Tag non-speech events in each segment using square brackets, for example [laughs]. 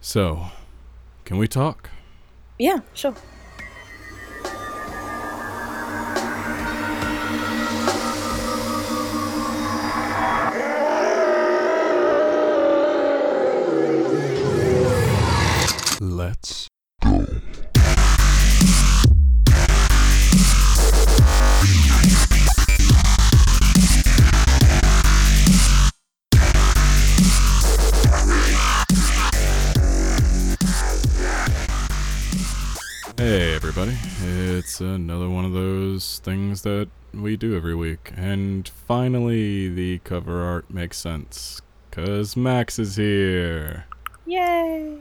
So, can we talk? Yeah, sure. It's another one of those things that we do every week. And finally, the cover art makes sense. Cause Max is here. Yay!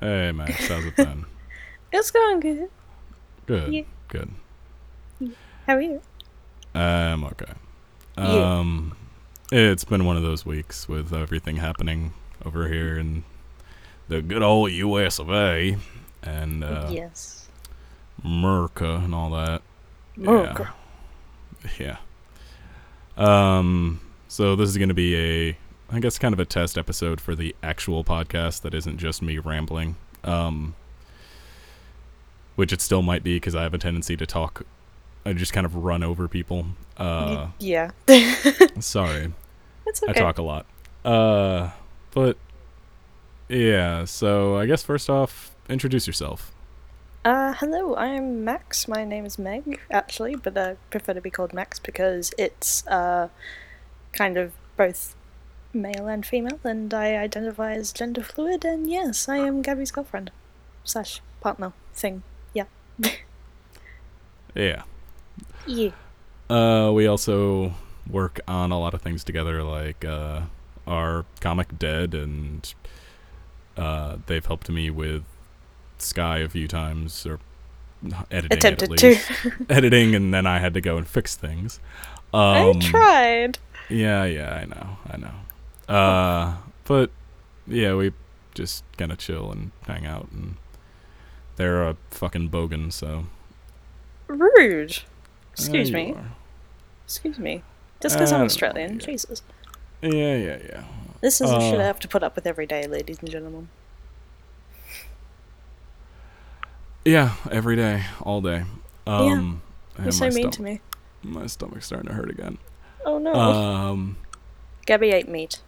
Hey Max, how's it been? [laughs] It's going good. Good, Yeah. good. How are you? I'm okay. Yeah. Um, it's been one of those weeks with everything happening over here in the good old U.S. of A. And uh, yes. Merca and all that. America. Yeah. Um. So this is going to be a, I guess, kind of a test episode for the actual podcast that isn't just me rambling. Um. Which it still might be because I have a tendency to talk. I just kind of run over people. Uh. Yeah. [laughs] sorry. it's I talk a lot. Uh. But. Yeah. So I guess first off, introduce yourself. Uh, hello, I'm Max. My name is Meg, actually, but I prefer to be called Max because it's, uh, kind of both male and female, and I identify as gender fluid, and yes, I am Gabby's girlfriend. Slash partner thing. Yeah. [laughs] Yeah. Yeah. Uh, we also work on a lot of things together, like uh, our comic Dead, and uh, they've helped me with Sky a few times, or editing Attempted at to. [laughs] editing, and then I had to go and fix things. Um, I tried. Yeah, yeah, I know, I know. Uh, but yeah, we just kind of chill and hang out, and they're a fucking bogan, so. Rude. Excuse me. Excuse me. Just because I'm know, Australian. yeah. Jesus. Yeah, yeah, yeah. This is shit Uh, I have to put up with every day, ladies and gentlemen. Yeah, every day, all day. Um, You're so my mean stomach, to me. My stomach's starting to hurt again. Oh no. Um, Gabby ate meat.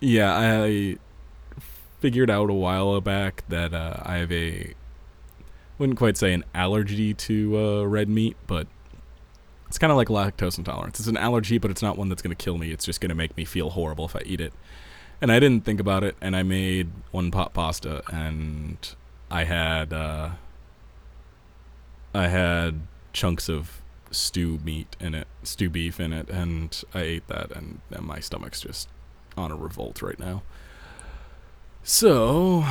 yeah, I figured out a while back that uh, I have a wouldn't quite say an allergy to uh, red meat, but it's kind of like lactose intolerance. It's an allergy, but it's not one that's going to kill me. It's just going to make me feel horrible if I eat it. And I didn't think about it, and I made one pot pasta, and I had uh, I had chunks of stew meat in it, stew beef in it, and I ate that, and, and my stomach's just on a revolt right now. So,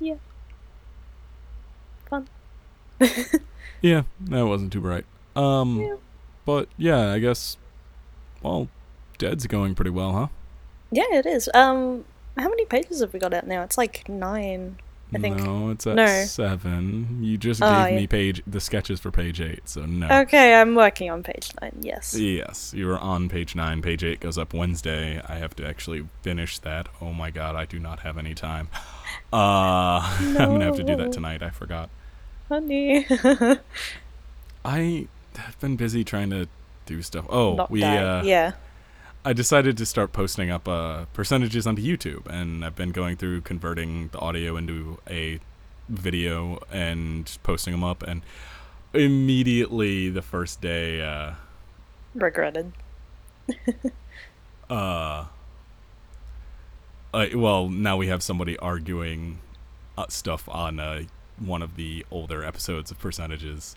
yeah, Fun. [laughs] yeah, that wasn't too bright. Um, Yeah. but yeah, I guess. Well, Dead's going pretty well, huh? Yeah, it is. Um, how many pages have we got out now? It's like nine. I think- No, it's at no. seven. You just Oh, gave yeah. me page the sketches for page eight, so no. Okay, I'm working on page nine. Yes. Yes, you are on page nine. Page eight goes up Wednesday. I have to actually finish that. Oh my god, I do not have any time. [laughs] Uh, [laughs] I'm gonna have to do that tonight. I forgot. Honey. [laughs] I have been busy trying to do stuff. Oh, Not we uh, yeah. I decided to start posting up uh, percentages onto YouTube, and I've been going through converting the audio into a video and posting them up. And immediately, the first day, uh, Regretted. [laughs] uh, uh, well, now we have somebody arguing uh, stuff on uh, one of the older episodes of percentages,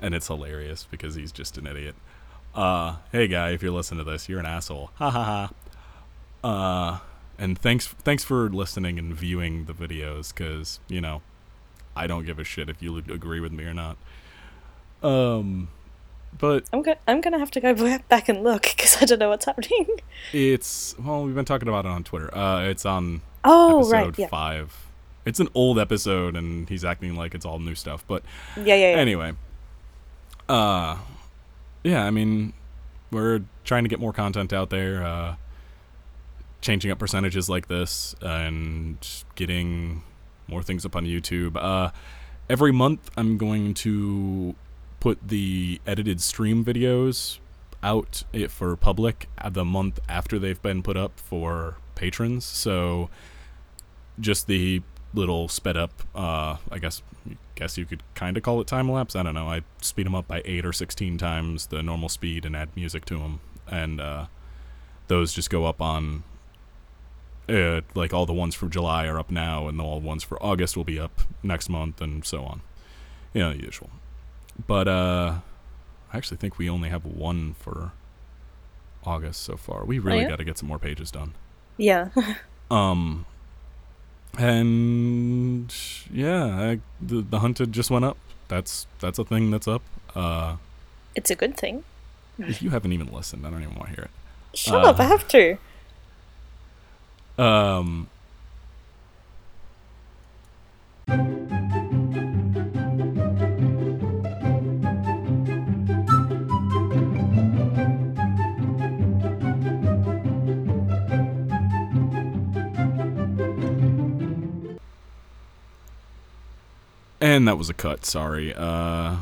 and it's hilarious because he's just an idiot. Uh, hey guy, if you're listening to this, you're an asshole. Ha ha ha. Uh, and thanks, thanks for listening and viewing the videos, cause you know, I don't give a shit if you agree with me or not. Um, but I'm go- I'm gonna have to go [laughs] back and look because I don't know what's happening. it's well, we've been talking about it on Twitter. Uh, it's on Oh episode right, yeah, five. It's an old episode, and he's acting like it's all new stuff. But yeah, yeah. yeah. anyway, uh, yeah, I mean, we're trying to get more content out there. Uh, changing up percentages like this and getting more things up on YouTube. Uh, every month, I'm going to put the edited stream videos out eh, for public uh, the month after they've been put up for patrons. So just the little sped up, uh, I guess, guess you could kind of call it time lapse. I don't know. I speed them up by eight or sixteen times the normal speed and add music to them, and uh, those just go up on. Uh, like all the ones for July are up now, and all the ones for August will be up next month, and so on. You know, the usual. But uh, I actually think we only have one for August so far. We really yeah? got to get some more pages done. Yeah. [laughs] Um, and yeah, I, the the hunted just went up. That's that's a thing that's up. Uh, it's a good thing. if you haven't even listened, I don't even want to hear it. Shut up! I Uh, have to. Um, and that was a cut. Sorry. Uh,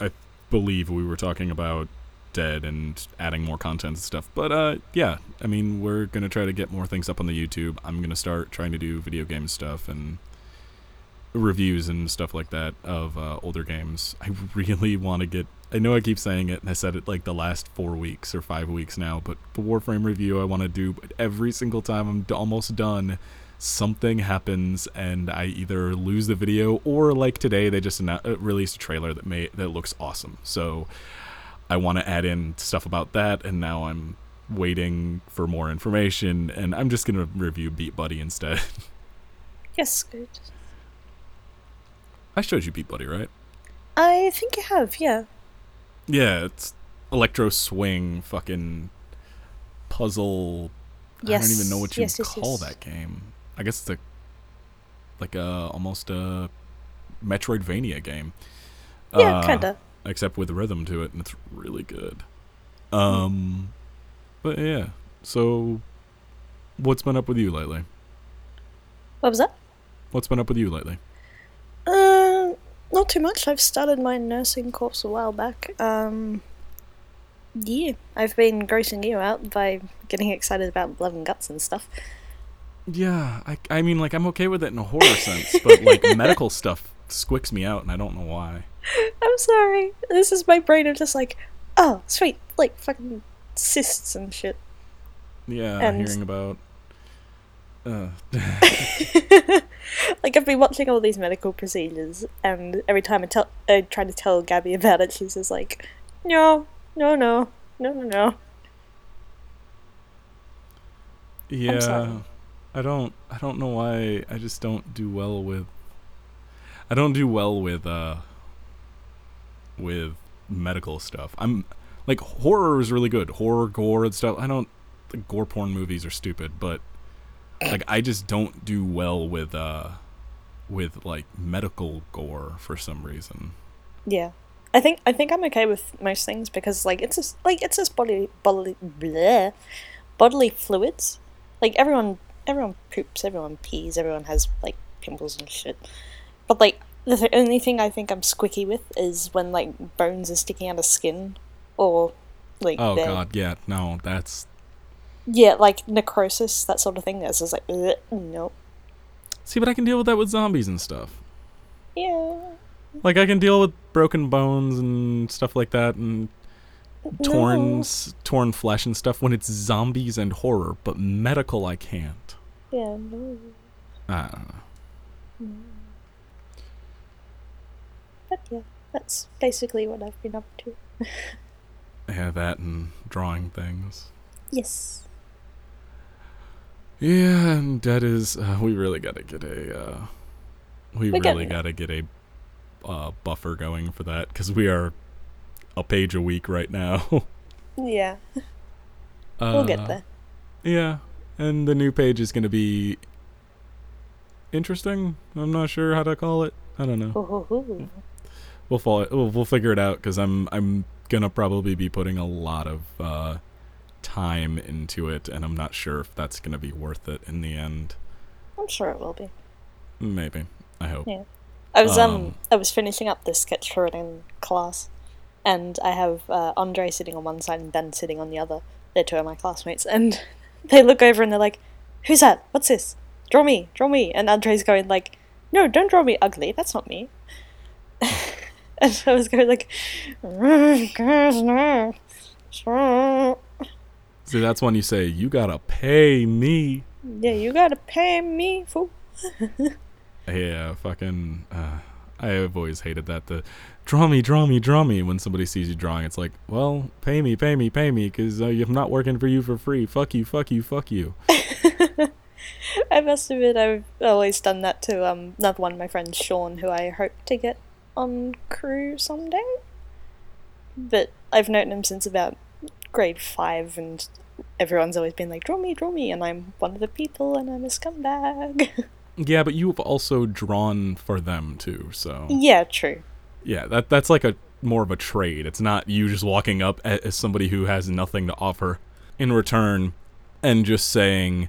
I believe we were talking about dead and adding more content and stuff. But uh, yeah, I mean, we're gonna try to get more things up on the YouTube. I'm gonna start trying to do video game stuff and reviews and stuff like that of uh, older games. I really want to get. I know I keep saying it, and I said it like the last four weeks or five weeks now. But the Warframe review I want to do, every single time I'm almost done, something happens, and I either lose the video or like today they just uh, released a trailer that may that looks awesome. So I want to add in stuff about that, and now I'm waiting for more information, and I'm just gonna review Beatbuddy instead. [laughs] Yes, good. I showed you Beatbuddy, right? I think you have. Yeah. Yeah, it's electro swing, fucking puzzle. I don't even know what you Yes, yes, call yes. that game. I guess it's a like a almost a Metroidvania game. Yeah, Uh, kinda. except with rhythm to it, and it's really good. Um, but yeah. So, what's been up with you lately? What was that? What's been up with you lately? Uh, not too much. I've started my nursing course a while back. Um, yeah, I've been grossing you out by getting excited about blood and guts and stuff. Yeah, I, I mean, like I'm okay with it in a horror sense, but like [laughs] medical stuff squicks me out, and I don't know why. I'm sorry. This is my brain of just like, oh, sweet, like fucking cysts and shit. Yeah, And- hearing about. Uh, [laughs] [laughs] like I've been watching all these medical procedures, and every time I tell, I try to tell Gabby about it, she's just like, no, no, no, no, no, no. yeah. I don't. I don't know why. I just don't do well with. I don't do well with uh. With medical stuff. I'm like horror is really good. Horror, gore, and stuff. I don't. The gore porn movies are stupid, but like I just don't do well with uh. With like medical gore for some reason. Yeah, I think I think I'm okay with most things because like it's just like it's just body bodily bleh, bodily fluids. Like everyone everyone poops, everyone pees, everyone has like pimples and shit. But like the th- only thing I think I'm squicky with is when like bones are sticking out of skin or like Oh they're- god, yeah, no, that's yeah like necrosis that sort of thing. That's just like "Ugh, nope. See, but I can deal with that with zombies and stuff. Yeah. Like I can deal with broken bones and stuff like that and torn No. torn flesh and stuff when it's zombies and horror, but medical I can't. Yeah. No. I don't know. But yeah, that's basically what I've been up to. [laughs] Yeah, that and drawing things. Yes. Yeah, and that is uh, we really got to get a uh we We're really got to get a uh, buffer going for that cuz we are a page a week right now. [laughs] Yeah. uh, We'll get there. Yeah, and the new page is going to be interesting. I'm not sure how to call it. I don't know. [laughs] We'll fall, we'll, we'll figure it out because I'm I'm gonna probably be putting a lot of uh, time into it, and I'm not sure if that's going to be worth it in the end. I'm sure it will be. Maybe. I hope. Yeah. I was um, Um, I was finishing up this sketch for it in class, and I have uh, Andre sitting on one side and Ben sitting on the other. They're two of my classmates, and they look over and they're like, "Who's that? What's this? Draw me, draw me!" And Andre's going like, "No, don't draw me ugly. That's not me." [laughs] and I was going like, See, that's when you say, you gotta pay me. Yeah, you gotta pay me, fool. [laughs] Yeah, fucking. Uh, I have always hated that. The draw me, draw me, draw me. When somebody sees you drawing, it's like, well, pay me, pay me, pay me, because uh, I'm not working for you for free. Fuck you, fuck you, fuck you. [laughs] I must admit, I've always done that to um, another one of my friends, Sean, who I hope to get on crew someday. But I've known him since about grade five, and everyone's always been like, "Draw me, draw me," and I'm one of the people, and I'm a scumbag. [laughs] Yeah, but you've also drawn for them too, so yeah, true. yeah, that that's like a more of a trade. It's not you just walking up as somebody who has nothing to offer in return and just saying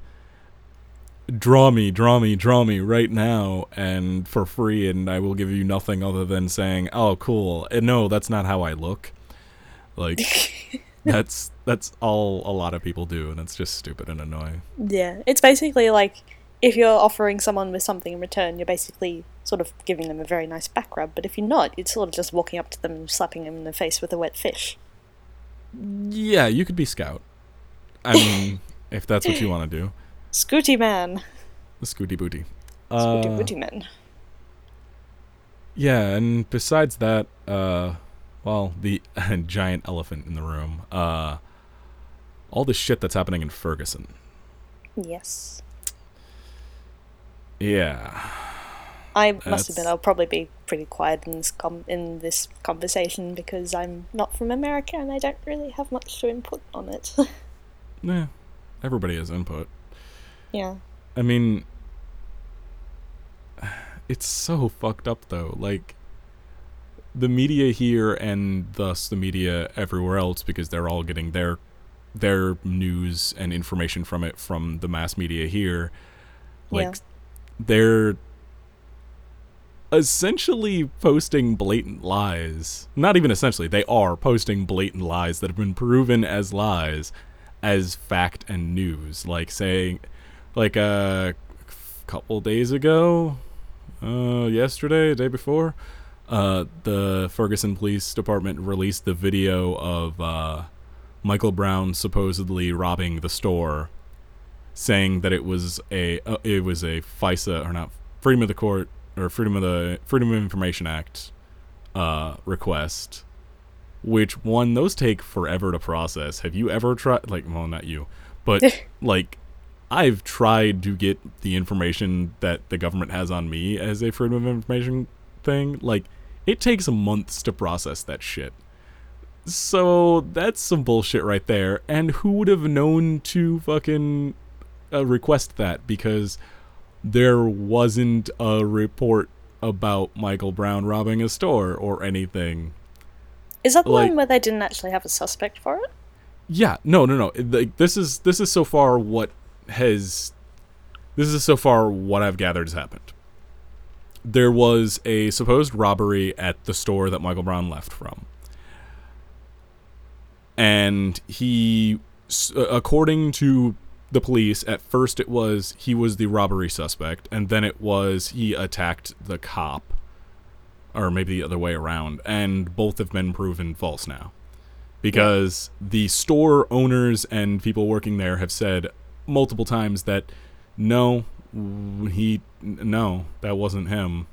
draw me, draw me, draw me right now and for free and I will give you nothing other than saying, "Oh, cool." And no, that's not how I look. Like [laughs] that's that's all a lot of people do and it's just stupid and annoying. Yeah, it's basically like if you're offering someone with something in return, you're basically sort of giving them a very nice back rub. But if you're not, you're sort of just walking up to them and slapping them in the face with a wet fish. Yeah, you could be scout. I mean, [laughs] if that's what you want to do. Scooty man, The scooty booty. Scooty Uh, booty man. Yeah, and besides that, uh, well, the [laughs] giant elephant in the room, uh, all the shit that's happening in Ferguson. Yes. Yeah. I must That's- admit, I'll probably be pretty quiet in this com- in this conversation because I'm not from America and I don't really have much to input on it. [laughs] Yeah. Everybody has input. yeah. I mean, it's so fucked up though. Like, the media here and thus the media everywhere else, because they're all getting their their news and information from it from the mass media here. Like, Yeah. They're essentially posting blatant lies. Not even essentially, they are posting blatant lies that have been proven as lies as fact and news. Like saying, like a couple days ago, uh, yesterday, day before, uh, the Ferguson Police Department released the video of uh, Michael Brown supposedly robbing the store, saying that it was a uh, it was a FISA or not Freedom of the Court or Freedom of the Freedom of Information Act uh, request. Which one? Those take forever to process. Have you ever tried? Like, well, not you, but [laughs] like I've tried to get the information that the government has on me as a freedom of information thing. Like, it takes months to process that shit. So that's some bullshit right there. And who would have known to fucking uh, request that? Because there wasn't a report about Michael Brown robbing a store or anything. Is that the Like- one where they didn't actually have a suspect for it? Yeah, no, no, no. Like this is this is so far what has this is so far what I've gathered has happened. There was a supposed robbery at the store that Michael Brown left from. And he according to the police, at first it was he was the robbery suspect and then it was he attacked the cop or maybe the other way around and both have been proven false now. Because the store owners and people working there have said multiple times that no he no that wasn't him.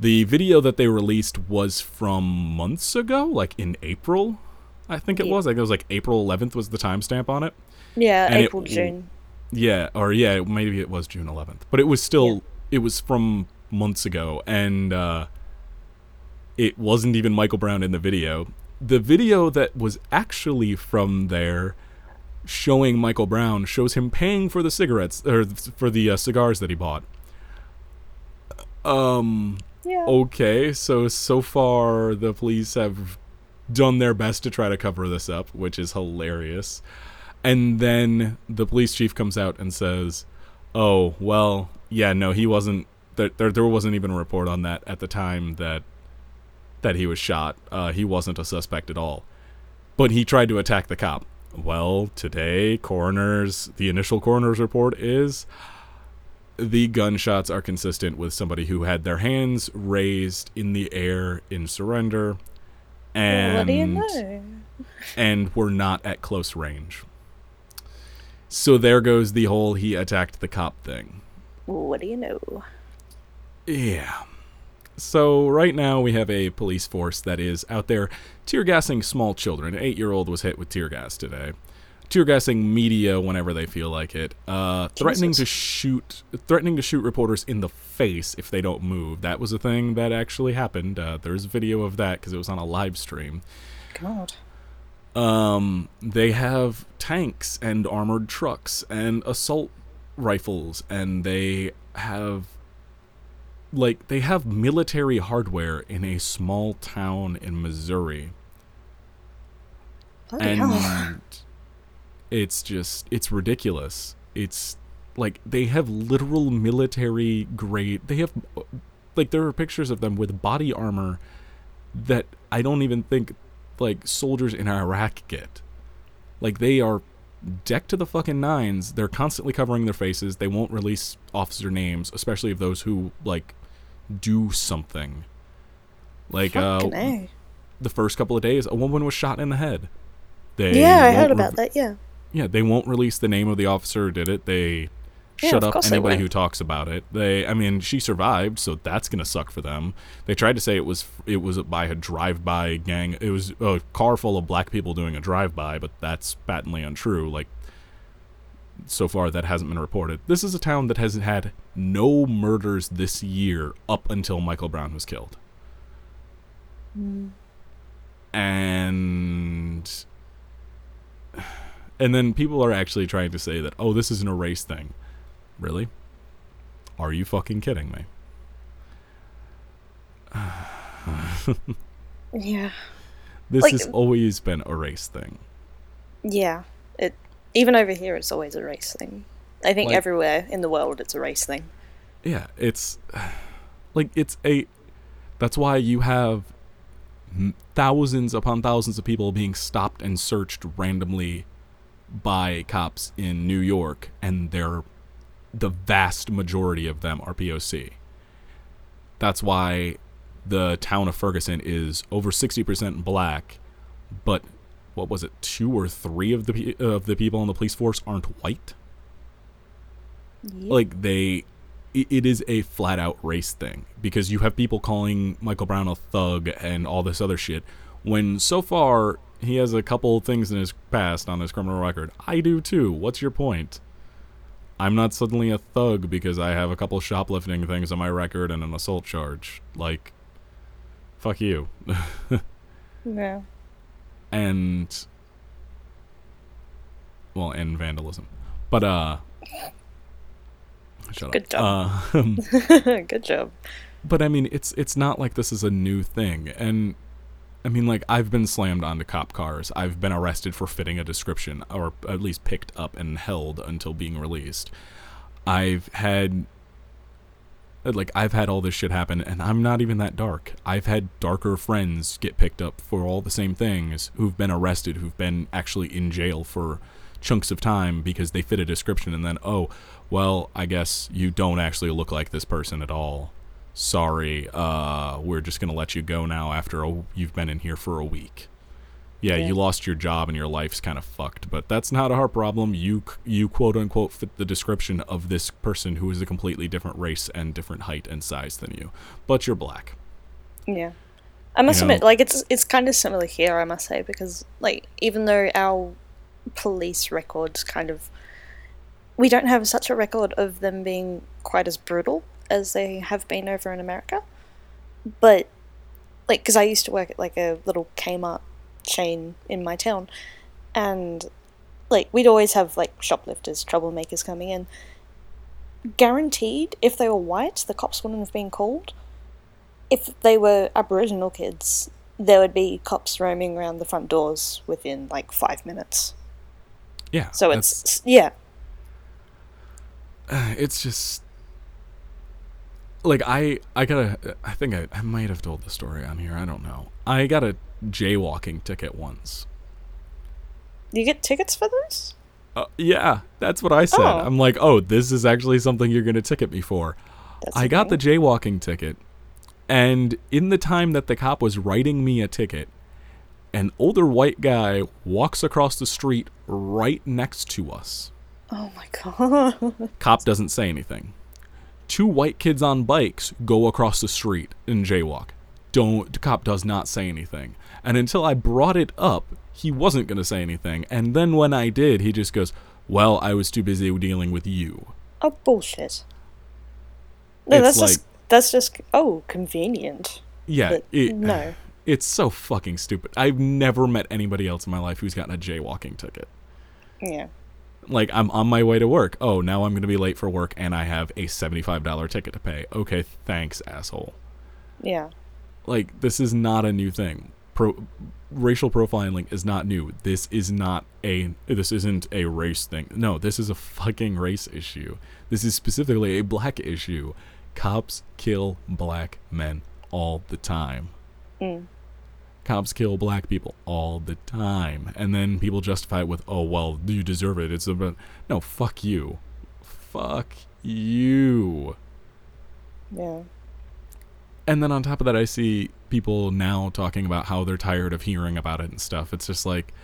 The video that they released was from months ago like in april i think it Yeah. was like it was like april 11th was the timestamp on it Yeah, And April, w- June. yeah, or yeah, maybe it was June 11th, but it was still it was from months ago, and uh, it wasn't even Michael Brown in the video. The video that was actually from there, showing Michael Brown, shows him paying for the cigarettes or for the uh, cigars that he bought. Um. Yeah. Okay, so so far the police have done their best to try to cover this up, which is hilarious. And then the police chief comes out and says, "Oh, well, yeah, no, he wasn't. There, there, there wasn't even a report on that at the time that that he was shot. Uh, he wasn't a suspect at all, but he tried to attack the cop. Well, today, coroner's the initial coroner's report is." The gunshots are consistent with somebody who had their hands raised in the air in surrender, and what do you know? and were not at close range. So there goes the whole he attacked the cop thing. What do you know? Yeah. So right now we have a police force that is out there tear gassing small children. An eight year old was hit with tear gas today. Tear gassing media whenever they feel like it. Uh, threatening to shoot threatening to shoot reporters in the face if they don't move. That was a thing that actually happened. Uh, there's video of that because it was on a live stream. God. Um, they have tanks and armored trucks and assault rifles, and they have like they have military hardware in a small town in Missouri, Bloody and hell. [laughs] it's just it's ridiculous. It's like they have literal military grade. They have like there are pictures of them with body armor that I don't even think like soldiers in Iraq get. Like they are decked to the fucking nines. They're constantly covering their faces. They won't release officer names, especially of those who like do something. Like Fucking uh A. the first couple of days, a woman was shot in the head. They Yeah, I heard re- about that, yeah. Yeah, they won't release the name of the officer who did it. They Yeah, shut up anybody who talks about it. They, I mean, she survived, so that's gonna suck for them. They tried to say it was it was by a drive-by gang. It was a car full of black people doing a drive-by, but that's patently untrue. Like so far, that hasn't been reported. This is a town that has had no murders this year up until Michael Brown was killed. And and then people are actually trying to say that, oh, this is an erase thing. Really? Are you fucking kidding me? [sighs] Yeah. This Like- has uh, always been a race thing. Yeah. It even over here it's always a race thing. I think Like- everywhere in the world it's a race thing. Yeah, it's [sighs] like it's a. That's why you have thousands upon thousands of people being stopped and searched randomly by cops in New York, and they're the vast majority of them are POC. That's why the town of Ferguson is over sixty percent black, but what was it? Two or three of the of the people in the police force aren't white like they it, it is a flat out race thing because you have people calling Michael Brown a thug and all this other shit when so far he has a couple things in his past on his criminal record. I do too. What's your point? I'm not suddenly a thug because I have a couple shoplifting things on my record and an assault charge. Like fuck you. [laughs] Yeah. and well, and vandalism. But uh shut Good up. job. Uh, [laughs] [laughs] Good job. but I mean, it's it's not like this is a new thing, and I mean, like I've been slammed onto cop cars. I've been arrested for fitting a description, or at least picked up and held until being released. I've had like I've had all this shit happen, and I'm not even that dark. I've had darker friends get picked up for all the same things, who've been arrested, who've been actually in jail for chunks of time because they fit a description, and then oh, well, I guess you don't actually look like this person at all sorry, uh, we're just gonna let you go now after a, you've been in here for a week. Yeah, Yeah. you lost your job and your life's kind of fucked, but that's not our problem. You you quote unquote fit the description of this person who is a completely different race and different height and size than you, but you're black. Yeah. I must You admit, know- like it's it's kind of similar here, I must say, because like even though our police records kind of we don't have such a record of them being quite as brutal as they have been over in America. But like cuz I used to work at like a little Kmart chain in my town and like we'd always have like shoplifters, troublemakers coming in. Guaranteed if they were white, the cops wouldn't have been called if they were Aboriginal kids, there would be cops roaming around the front doors within like five minutes. Yeah. So that's- it's yeah, [sighs] it's just like I I got a I think I, I might have told the story on here. I don't know. I got a jaywalking ticket once. you get tickets for this. Uh, yeah, that's what I said. Oh. I'm like, oh, this is actually something you're gonna ticket me for. That's I got the jaywalking ticket, and in the time that the cop was writing me a ticket, an older white guy walks across the street right next to us. Oh my [laughs] god. Cop doesn't say anything. Two white kids on bikes go across the street and jaywalk. Don't the cop does not say anything. And until I brought it up, he wasn't going to say anything. And then when I did, he just goes, "Well, I was too busy dealing with you." oh bullshit. No, It's that's like- just that's just oh convenient. Yeah, it, no. [sighs] It's so fucking stupid. I've never met anybody else in my life who's gotten a jaywalking ticket. Yeah. Like I'm on my way to work. Oh, now I'm going to be late for work and I have a $75 ticket to pay. Okay, thanks, asshole. Yeah. like this is not a new thing. Pro- racial profiling is not new. This is not a this isn't a race thing. No, this is a fucking race issue. This is specifically a black issue. Cops kill black men all the time. Mm. Cops kill black people all the time, and then people justify it with, "Oh well, you deserve it." It's a no. Fuck you. Fuck you. Yeah. And then on top of that, I see people now talking about how they're tired of hearing about it and stuff. It's just like,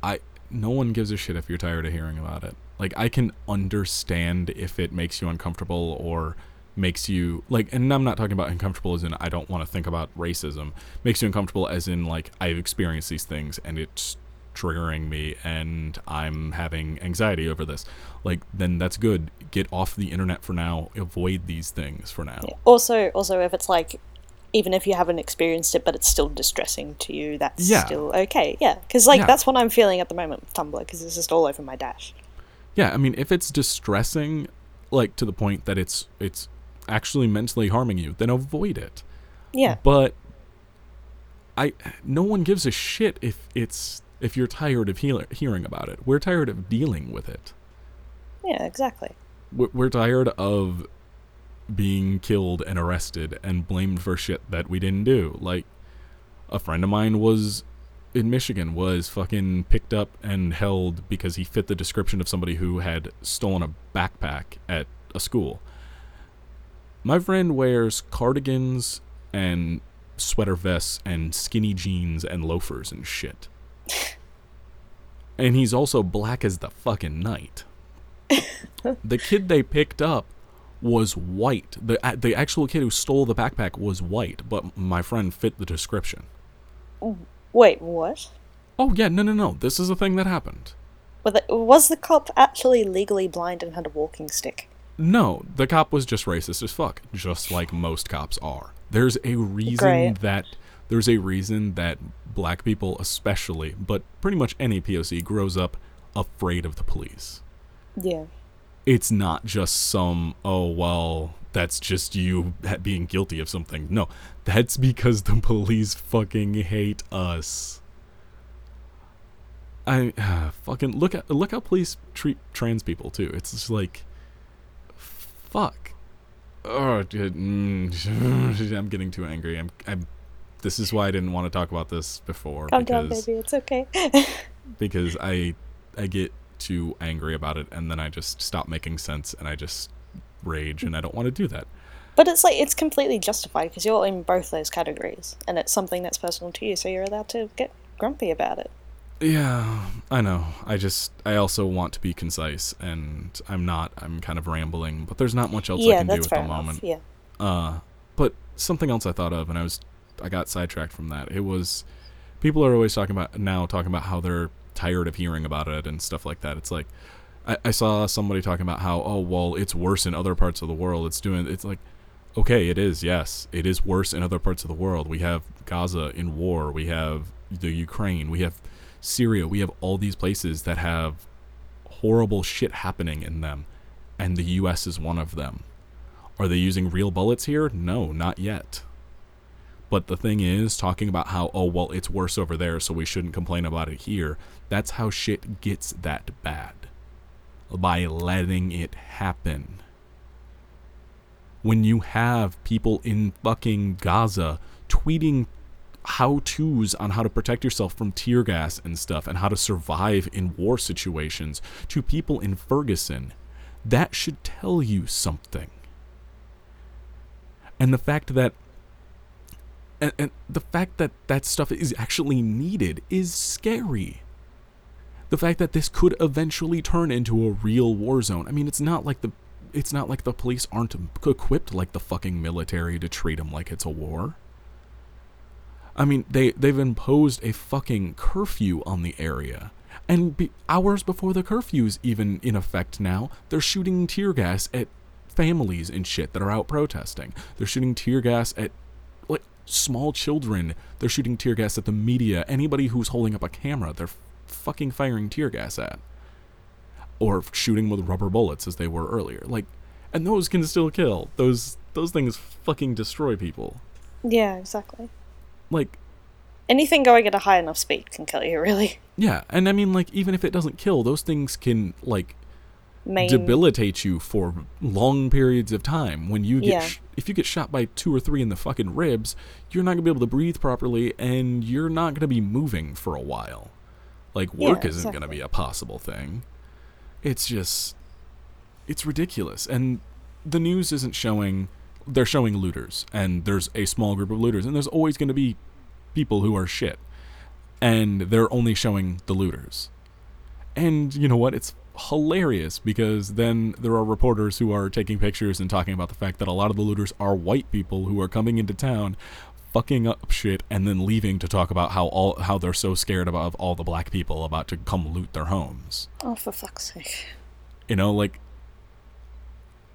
I no one gives a shit if you're tired of hearing about it. Like I can understand if it makes you uncomfortable or makes you like, and I'm not talking about uncomfortable as in I don't want to think about racism. Makes you uncomfortable as in like I've experienced these things and it's triggering me and I'm having anxiety over this. Like then that's good. Get off the internet for now. Avoid these things for now. Also, also, if it's like, even if you haven't experienced it, but it's still distressing to you, that's Yeah. still okay. Yeah, because like Yeah. that's what I'm feeling at the moment with Tumblr, because it's just all over my dash. Yeah, I mean, if it's distressing, like to the point that it's it's actually mentally harming you, then avoid it. Yeah, But I, no one gives a shit if it's if you're tired of hearing about it. We're tired of dealing with it. yeah, exactly. We're, we're tired of being killed and arrested and blamed for shit that we didn't do. Like a friend of mine was in Michigan was fucking picked up and held because he fit the description of somebody who had stolen a backpack at a school. My friend wears cardigans and sweater vests and skinny jeans and loafers and shit. and he's also black as the fucking night. [laughs] the kid they picked up was white. The the actual kid who stole the backpack was white, but my friend fit the description. Wait, what? Oh yeah, no no no. This is a thing that happened. Was the, was the cop actually legally blind and had a walking stick? No, the cop was just racist as fuck, just like most cops are. There's a reason Great. that there's a reason that black people especially, but pretty much any POC grows up afraid of the police. Yeah. It's not just some oh well, that's just you being guilty of something. No, that's because the police fucking hate us. I [sighs] fucking look at look how police treat trans people too. It's just like fuck. Oh, dude, mm, [laughs] I'm getting too angry. I'm, I'm. This is why I didn't want to talk about this before Calm down, because baby. It's okay. [laughs] because I I get too angry about it and then I just stop making sense and I just rage and I don't want to do that. but it's like it's completely justified because you're in both those categories, and it's something that's personal to you, so you're allowed to get grumpy about it. Yeah, I know. I just I also want to be concise and I'm not. I'm kind of rambling, but there's not much else I can do at the enough. moment. Yeah. Uh, but something else I thought of, and I was, I got sidetracked from that. It was, people are always talking about now talking about how they're tired of hearing about it and stuff like that. It's like, I, I saw somebody talking about how, oh well, it's worse in other parts of the world. It's doing, it's like, okay, it is. Yes, it is worse in other parts of the world. We have Gaza in war. We have the Ukraine. We have Syria. We have all these places that have horrible shit happening in them, and the U.S. is one of them. Are they using real bullets here? No, not yet. But the thing is, talking about how, oh, well, it's worse over there, so we shouldn't complain about it here, that's how shit gets that bad. By letting it happen. When you have people in fucking Gaza tweeting how to's on how to protect yourself from tear gas and stuff and how to survive in war situations to people in Ferguson, that should tell you something. And the fact that and, and the fact that that stuff is actually needed is scary. The fact that this could eventually turn into a real war zone. I mean, it's not like the it's not like the police aren't equipped like the fucking military to treat them like it's a war. I mean, they they've imposed a fucking curfew on the area. And be, hours before the curfew's even in effect now, they're shooting tear gas at families and shit that are out protesting. They're shooting tear gas at like small children. They're shooting tear gas at the media. Anybody who's holding up a camera, they're fucking firing tear gas at. Or shooting with rubber bullets as they were earlier. Like and those can still kill. Those those things fucking destroy people. Yeah, exactly. Like Anything going at a high enough speed can kill you, really. yeah, and I mean like even if it doesn't kill, those things can like Main. debilitate you for long periods of time. When you get, Yeah. sh- if you get shot by two or three in the fucking ribs, you're not gonna be able to breathe properly, and you're not gonna be moving for a while. Like Yeah, work isn't gonna be a possible thing. It's just, it's ridiculous, and the news isn't showing. They're showing looters, and there's a small group of looters, and there's always gonna be people who are shit, and they're only showing the looters. And you know what? It's hilarious because then there are reporters who are taking pictures and talking about the fact that a lot of the looters are white people who are coming into town fucking up shit and then leaving to talk about how all how they're so scared about all the black people about to come loot their homes. Oh, for fuck's sake. You know, like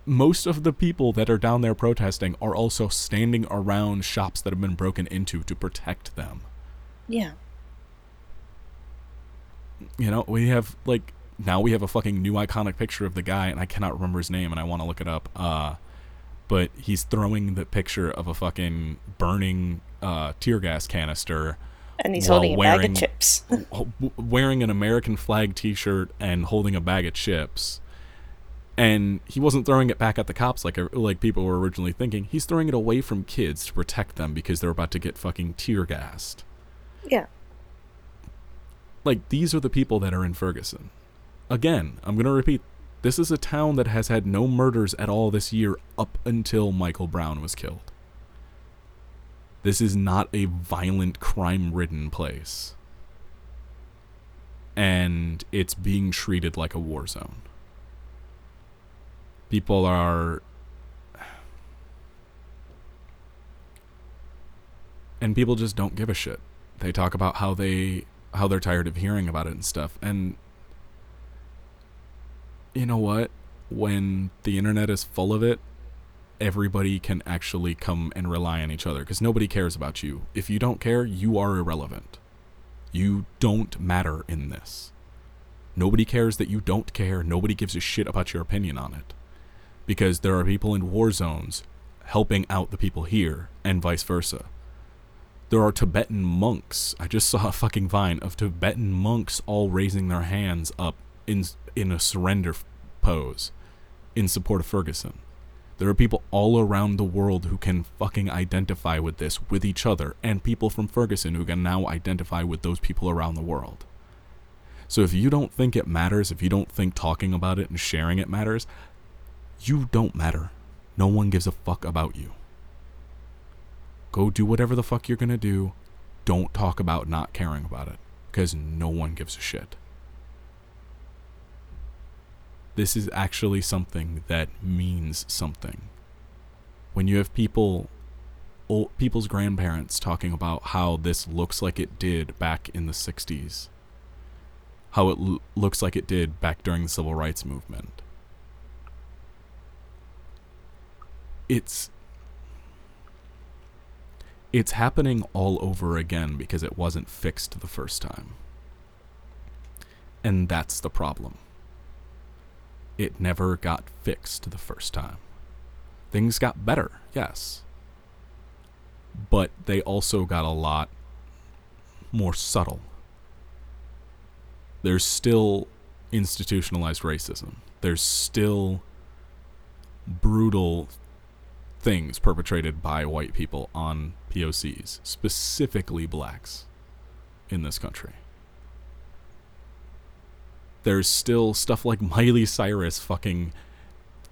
most of the people that are down there protesting are also standing around shops that have been broken into to protect them. Yeah. You know, we have like now we have a fucking new iconic picture of the guy, and I cannot remember his name, and I want to look it up. Uh, but he's throwing the picture of a fucking burning uh, tear gas canister, And he's holding a bag wearing- of chips. [laughs] wearing an American flag T-shirt and holding a bag of chips. And he wasn't throwing it back at the cops like er, like people were originally thinking. He's throwing it away from kids to protect them because they're about to get fucking tear gassed. yeah. like these are the people that are in Ferguson. Again, I'm going to repeat this is a town that has had no murders at all this year up until Michael Brown was killed. This is not a violent crime ridden place. And it's being treated like a war zone. People are and people just don't give a shit. They talk about how they how they're tired of hearing about it and stuff. And you know what? When the internet is full of it, everybody can actually come and rely on each other because nobody cares about you. If you don't care, you are irrelevant. You don't matter in this. Nobody cares that you don't care. Nobody gives a shit about your opinion on it. Because there are people in war zones helping out the people here, and vice versa. There are Tibetan monks. I just [laughs] saw a fucking vine of Tibetan monks all raising their hands up in in a surrender pose in support of Ferguson. There are people all around the world who can fucking identify with this with each other and people from Ferguson who can now identify with those people around the world. So if you don't think it matters, if you don't think talking about it and sharing it matters, you don't matter. No one gives a fuck about you. Go do whatever the fuck you're gonna do. Don't talk about not caring about it, because no one gives a shit. This is actually something that means something. When you have people, old, people's grandparents talking about how this looks like it did back in the 60s, how it l- looks like it did back during the civil rights movement. It's it's happening all over again because it wasn't fixed the first time. And that's the problem. It never got fixed the first time. Things got better, yes. but they also got a lot more subtle. There's still institutionalized racism. There's still brutal things perpetrated by white people on POCs, specifically blacks in this country. There's still stuff like Miley Cyrus fucking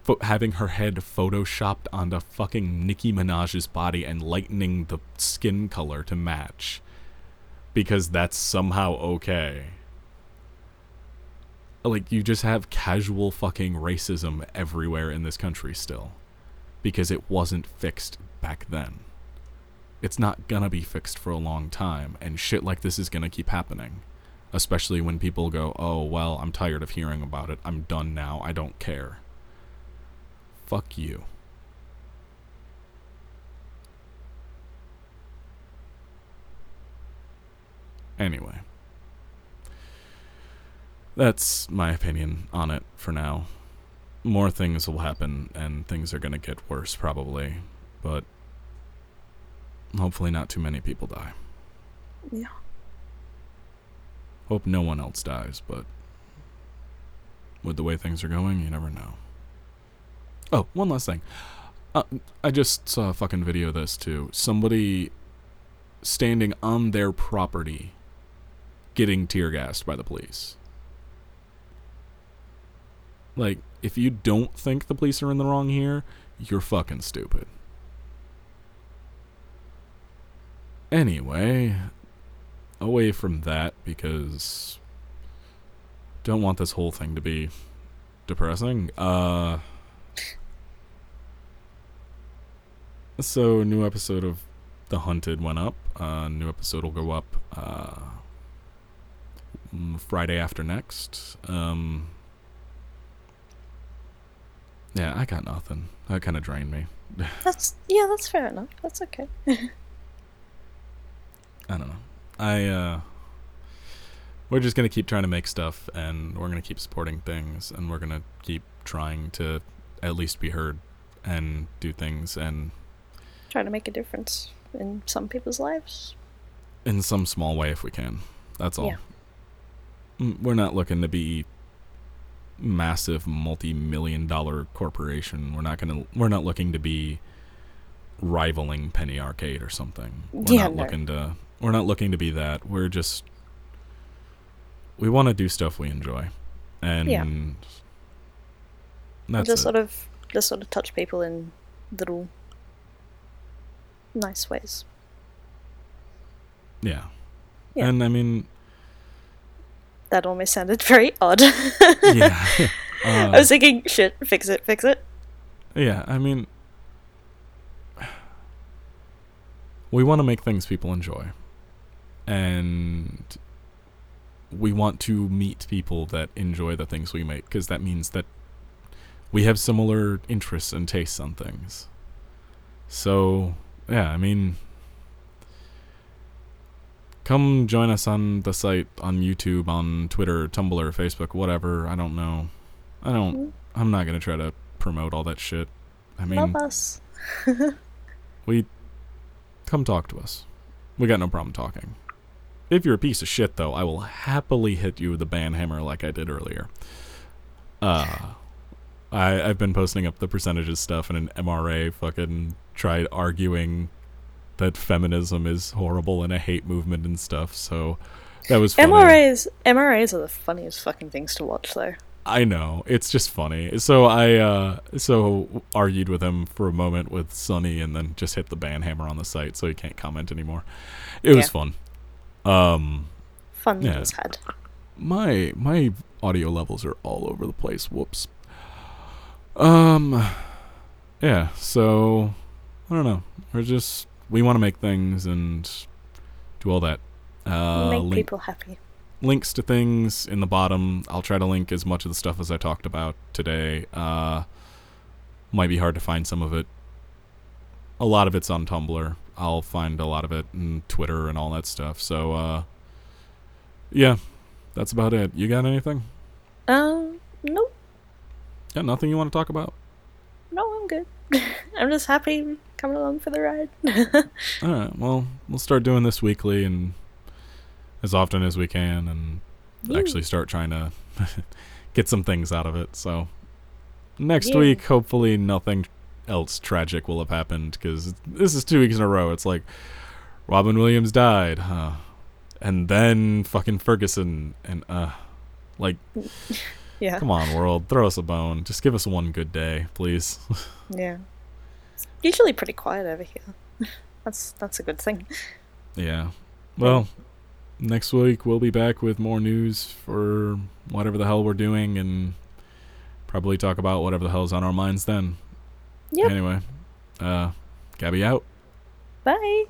fo- having her head photoshopped onto fucking Nicki Minaj's body and lightening the skin color to match because that's somehow okay. Like you just have casual fucking racism everywhere in this country still because it wasn't fixed back then. It's not gonna be fixed for a long time and shit like this is gonna keep happening. Especially when people go, "Oh, well, I'm tired of hearing about it. I'm done now. I don't care." Fuck you. Anyway. That's my opinion on it for now. More things will happen, and things are going to get worse probably, but hopefully not too many people die. Yeah. Hope no one else dies, but with the way things are going, you never know. Oh, one last thing. Uh, I just saw a fucking video of this too. Somebody standing on their property getting tear gassed by the police. Like, if you don't think the police are in the wrong here, you're fucking stupid. Anyway, away from that because don't want this whole thing to be depressing. Uh so new episode of The Hunted went up. Uh new episode will go up uh mm, Friday after next. Um Yeah, I got nothing. That kind of drained me. [laughs] That's yeah, that's fair enough. That's okay. [laughs] I don't know. I uh we're just going to keep trying to make stuff and we're going to keep supporting things and we're going to keep trying to at least be heard and do things and try to make a difference in some people's lives. in some small way if we can. That's all. Yeah. Mm, We're not looking to be massive multi-million dollar corporation. We're not going to we're not looking to be rivaling Penny Arcade or something. We're Yeah, not no. looking to we're not looking to be that. We're just we want to do stuff we enjoy. And Yeah. that's just it. sort of just sort of touch people in little nice ways. yeah. Yeah. And I mean, That almost sounded [laughs] very odd. yeah. [laughs] I Uh, was thinking, shit, fix it, fix it. Yeah, I mean, we want to make things people enjoy. And we want to meet people that enjoy the things we make because that means that we have similar interests and tastes on things. So, yeah, I mean, come join us on the site, on YouTube, on Twitter, Tumblr, Facebook, whatever. I don't know. I don't. I'm not gonna try to promote all that shit. I mean, Love us. [laughs] we come talk to us. We got no problem talking. If you're a piece of shit, though, I will happily hit you with the ban hammer like I did earlier. Uh, I I've been posting up the percentages stuff, and an MRA fucking tried arguing that feminism is horrible and a hate movement and stuff. So that was funny. MRAs, MRAs are the funniest fucking things to watch, though. I know it's just funny. So I uh so argued with him for a moment with Sonny, and then just hit the ban hammer on the site, so he can't comment anymore. It was fun. Um, Fun Yeah. had. my my audio levels are all over the place. Whoops. Um, yeah. So I don't know. We're just we want to make things and do all that. Uh, Make link- people happy. links to things in the bottom. I'll try to link as much of the stuff as I talked about today. Uh, might be hard to find some of it. A lot of it's on Tumblr. I'll find a lot of it in Twitter and all that stuff. So, uh, yeah, that's about it. You got anything? Um, nope. Yeah, nothing you want to talk about? No, I'm good. [laughs] I'm just happy coming along for the ride. [laughs] All right. Well, we'll start doing this weekly and as often as we can, and Woo. actually start trying to [laughs] get some things out of it. So next Yeah. week, hopefully, nothing else tragic will have happened because this is two weeks in a row. It's like Robin Williams died, huh? And then fucking Ferguson and uh, like, [laughs] yeah, come on, world, throw us a bone. Just give us one good day, please. yeah. Usually pretty quiet over here. [laughs] That's that's a good thing. Yeah. Well, next week we'll be back with more news for whatever the hell we're doing and probably talk about whatever the hell's on our minds then. Yep. Anyway, uh, Gabby out. Bye.